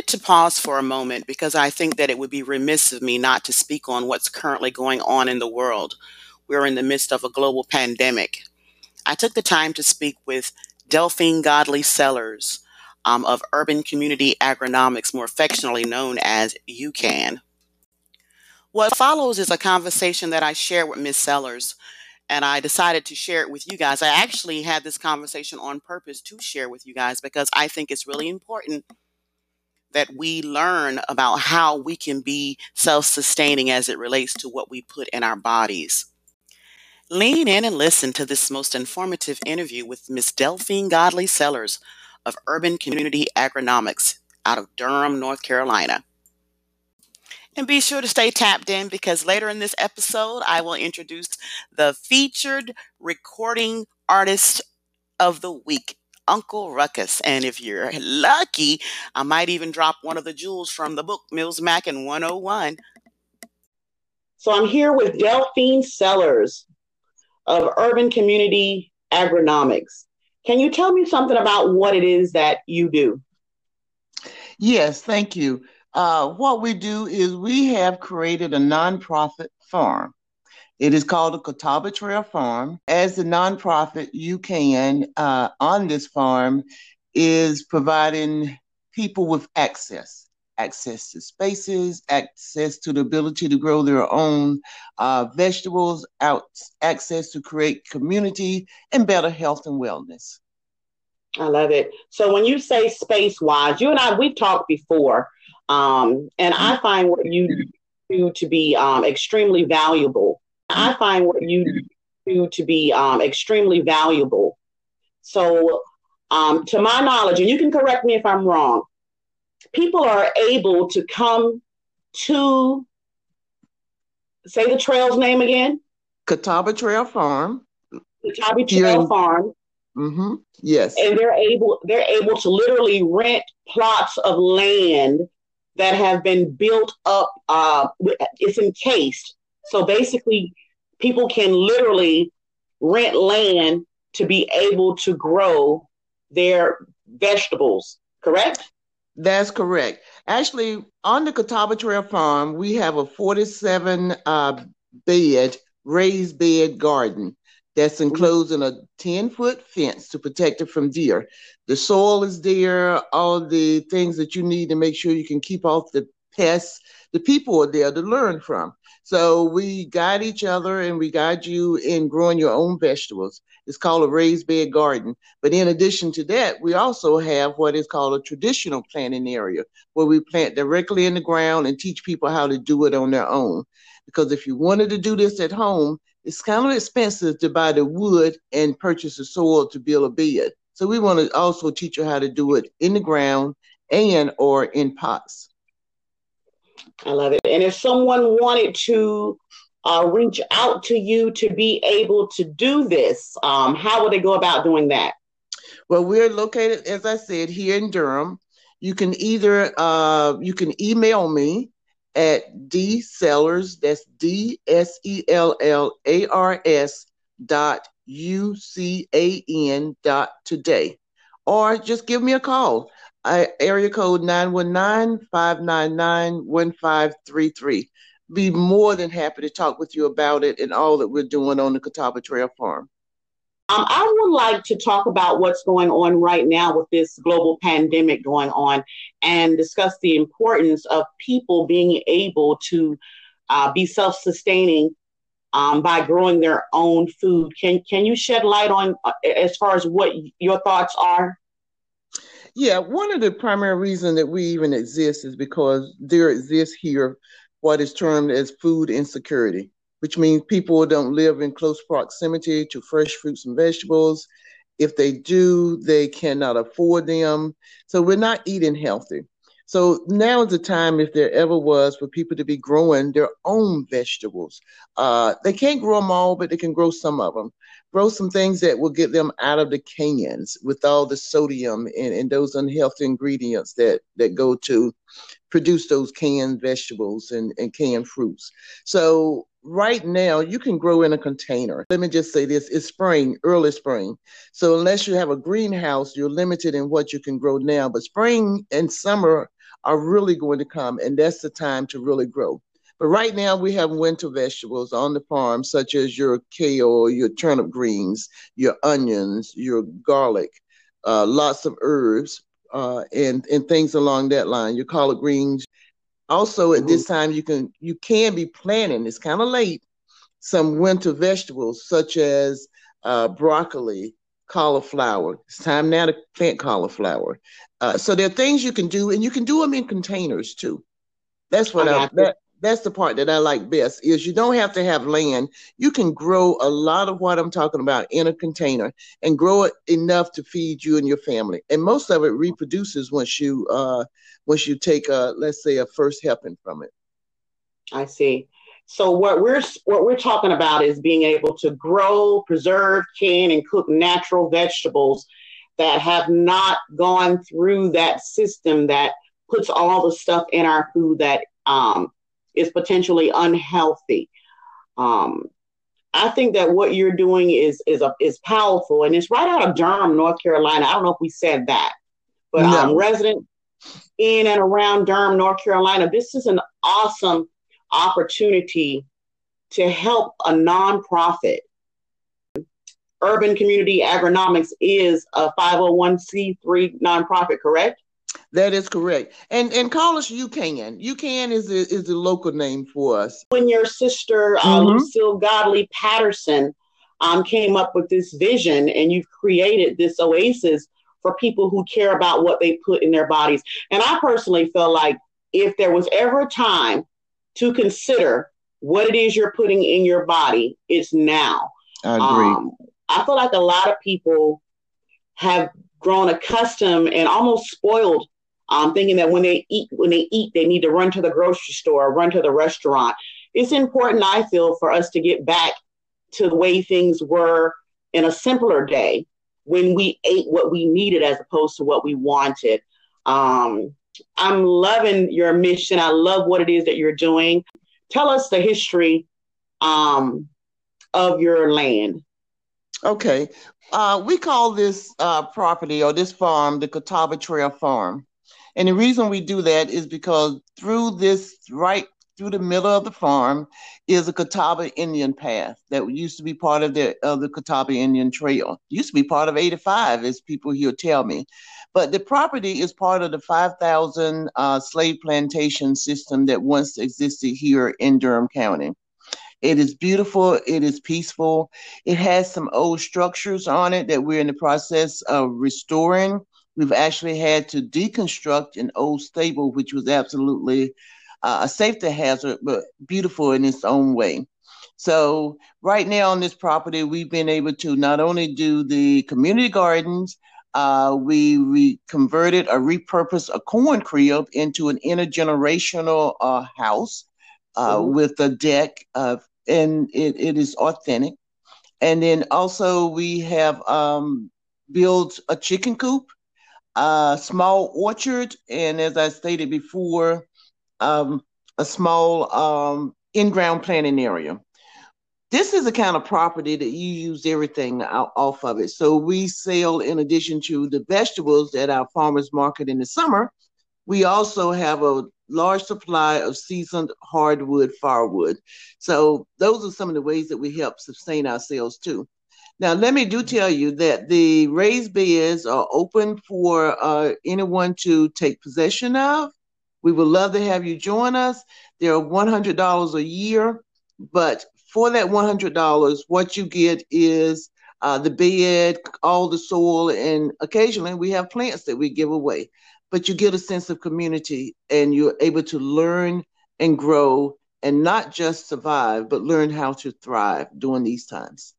Wanted to pause for a moment because I think that it would be remiss of me not to speak on what's currently going on in the world. We're in the midst of a global pandemic. I took the time to speak with Delphine Godley Sellars um, of Urban Community AgriNomics, more affectionately known as UCAN. What follows is a conversation that I shared with Ms. Sellars, and I decided to share it with you guys. I actually had this conversation on purpose to share with you guys because I think it's really important that we learn about how we can be self sustaining as it relates to what we put in our bodies. Lean in and listen to this most informative interview with Ms. Delphine Godley Sellars of Urban Community AgriNomics out of Durham, North Carolina. And be sure to stay tapped in because later in this episode, I will introduce the featured recording artist of the week Uncle Ruckus. And if you're lucky, I might even drop one of the jewels from the book, Mills Mac and 101. So I'm here with Delphine Sellars of Urban Community AgriNomics. Can you tell me something about what it is that you do? Yes, thank you. Uh, what we do is we have created a nonprofit farm it is called the Catawba Trail Farm. As a nonprofit, UCAN uh, on this farm is providing people with access access to spaces, access to the ability to grow their own uh, vegetables, out access to create community and better health and wellness. I love it. So when you say space wise, you and I we've talked before, um, and I find what you do to be um, extremely valuable. I find what you do to be um, extremely valuable. So, um, to my knowledge, and you can correct me if I'm wrong, people are able to come to say the trail's name again Catawba Trail Farm. Catawba Trail Farm. Mm-hmm. Yes. And they're able they're able to literally rent plots of land that have been built up. Uh, it's encased. So basically, people can literally rent land to be able to grow their vegetables, correct? That's correct. Actually, on the Catawba Trail Farm, we have a 47 uh, bed, raised bed garden that's mm-hmm. enclosed in a 10 foot fence to protect it from deer. The soil is there, all the things that you need to make sure you can keep off the pests. The people are there to learn from. So we guide each other and we guide you in growing your own vegetables. It's called a raised bed garden. But in addition to that, we also have what is called a traditional planting area where we plant directly in the ground and teach people how to do it on their own. Because if you wanted to do this at home, it's kind of expensive to buy the wood and purchase the soil to build a bed. So we want to also teach you how to do it in the ground and or in pots. I love it. And if someone wanted to uh, reach out to you to be able to do this, um, how would they go about doing that? Well, we're located, as I said, here in Durham. You can either uh, you can email me at d sellars. That's d s e l l a r s dot u c a n dot today, or just give me a call. Area code 919-599-1533. Be more than happy to talk with you about it and all that we're doing on the Catawba Trail Farm. Um, I would like to talk about what's going on right now with this global pandemic going on and discuss the importance of people being able to uh, be self sustaining um, by growing their own food. Can, can you shed light on uh, as far as what your thoughts are? Yeah, one of the primary reasons that we even exist is because there exists here what is termed as food insecurity, which means people don't live in close proximity to fresh fruits and vegetables. If they do, they cannot afford them. So we're not eating healthy. So now is the time, if there ever was, for people to be growing their own vegetables. Uh, they can't grow them all, but they can grow some of them grow some things that will get them out of the cans with all the sodium and, and those unhealthy ingredients that that go to produce those canned vegetables and, and canned fruits. So right now you can grow in a container. Let me just say this it's spring, early spring. So unless you have a greenhouse, you're limited in what you can grow now. But spring and summer are really going to come, and that's the time to really grow. But right now we have winter vegetables on the farm, such as your kale, your turnip greens, your onions, your garlic, uh, lots of herbs, uh, and and things along that line. Your collard greens. Also, at mm-hmm. this time, you can you can be planting. It's kind of late. Some winter vegetables such as uh, broccoli, cauliflower. It's time now to plant cauliflower. Uh, so there are things you can do, and you can do them in containers too. That's what I, I that, that's the part that I like best is you don't have to have land. You can grow a lot of what I'm talking about in a container and grow it enough to feed you and your family. And most of it reproduces once you uh once you take a let's say a first helping from it. I see. So what we're what we're talking about is being able to grow, preserve, can, and cook natural vegetables that have not gone through that system that puts all the stuff in our food that um, is potentially unhealthy. Um, I think that what you're doing is is a, is powerful, and it's right out of Durham, North Carolina. I don't know if we said that, but no. um, resident in and around Durham, North Carolina, this is an awesome opportunity to help a nonprofit. Urban Community AgriNomics is a 501c3 nonprofit, correct? That is correct. And and call us UCAN. UCAN is the, is the local name for us. When your sister uh, mm-hmm. Lucille Godley Patterson um, came up with this vision, and you've created this oasis for people who care about what they put in their bodies. And I personally feel like if there was ever a time to consider what it is you're putting in your body, it's now. I agree. Um, I feel like a lot of people have grown accustomed and almost spoiled um, thinking that when they eat, when they eat, they need to run to the grocery store, or run to the restaurant. It's important, I feel, for us to get back to the way things were in a simpler day when we ate what we needed as opposed to what we wanted. Um, I'm loving your mission. I love what it is that you're doing. Tell us the history um, of your land. Okay. Uh, we call this uh, property or this farm the Catawba Trail Farm. And the reason we do that is because through this, right through the middle of the farm, is a Catawba Indian path that used to be part of the of the Catawba Indian Trail. Used to be part of 85, as people here tell me. But the property is part of the 5,000 uh, slave plantation system that once existed here in Durham County. It is beautiful. It is peaceful. It has some old structures on it that we're in the process of restoring. We've actually had to deconstruct an old stable, which was absolutely uh, a safety hazard, but beautiful in its own way. So, right now on this property, we've been able to not only do the community gardens, uh, we we converted or repurposed a corn crib into an intergenerational uh, house uh, with a deck, of, and it, it is authentic. And then also we have um, built a chicken coop a small orchard, and as I stated before, um, a small um, in-ground planting area. This is the kind of property that you use everything out, off of it. So we sell, in addition to the vegetables at our farmers market in the summer, we also have a large supply of seasoned hardwood firewood. So those are some of the ways that we help sustain ourselves too. Now, let me do tell you that the raised beds are open for uh, anyone to take possession of. We would love to have you join us. They're $100 a year, but for that $100, what you get is uh, the bed, all the soil, and occasionally we have plants that we give away. But you get a sense of community and you're able to learn and grow and not just survive, but learn how to thrive during these times.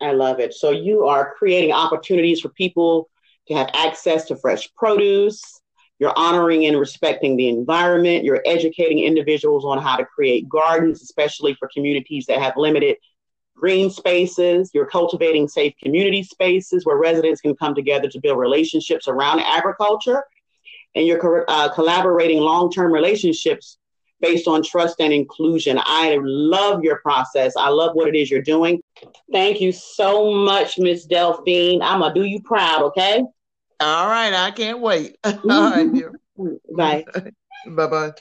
I love it. So you are creating opportunities for people to have access to fresh produce. You're honoring and respecting the environment. You're educating individuals on how to create gardens, especially for communities that have limited green spaces. You're cultivating safe community spaces where residents can come together to build relationships around agriculture. And you're uh, collaborating long term relationships based on trust and inclusion. I love your process. I love what it is you're doing. Thank you so much, Miss Delphine. I'm gonna do you proud, okay? All right, I can't wait. All right, Bye. bye bye.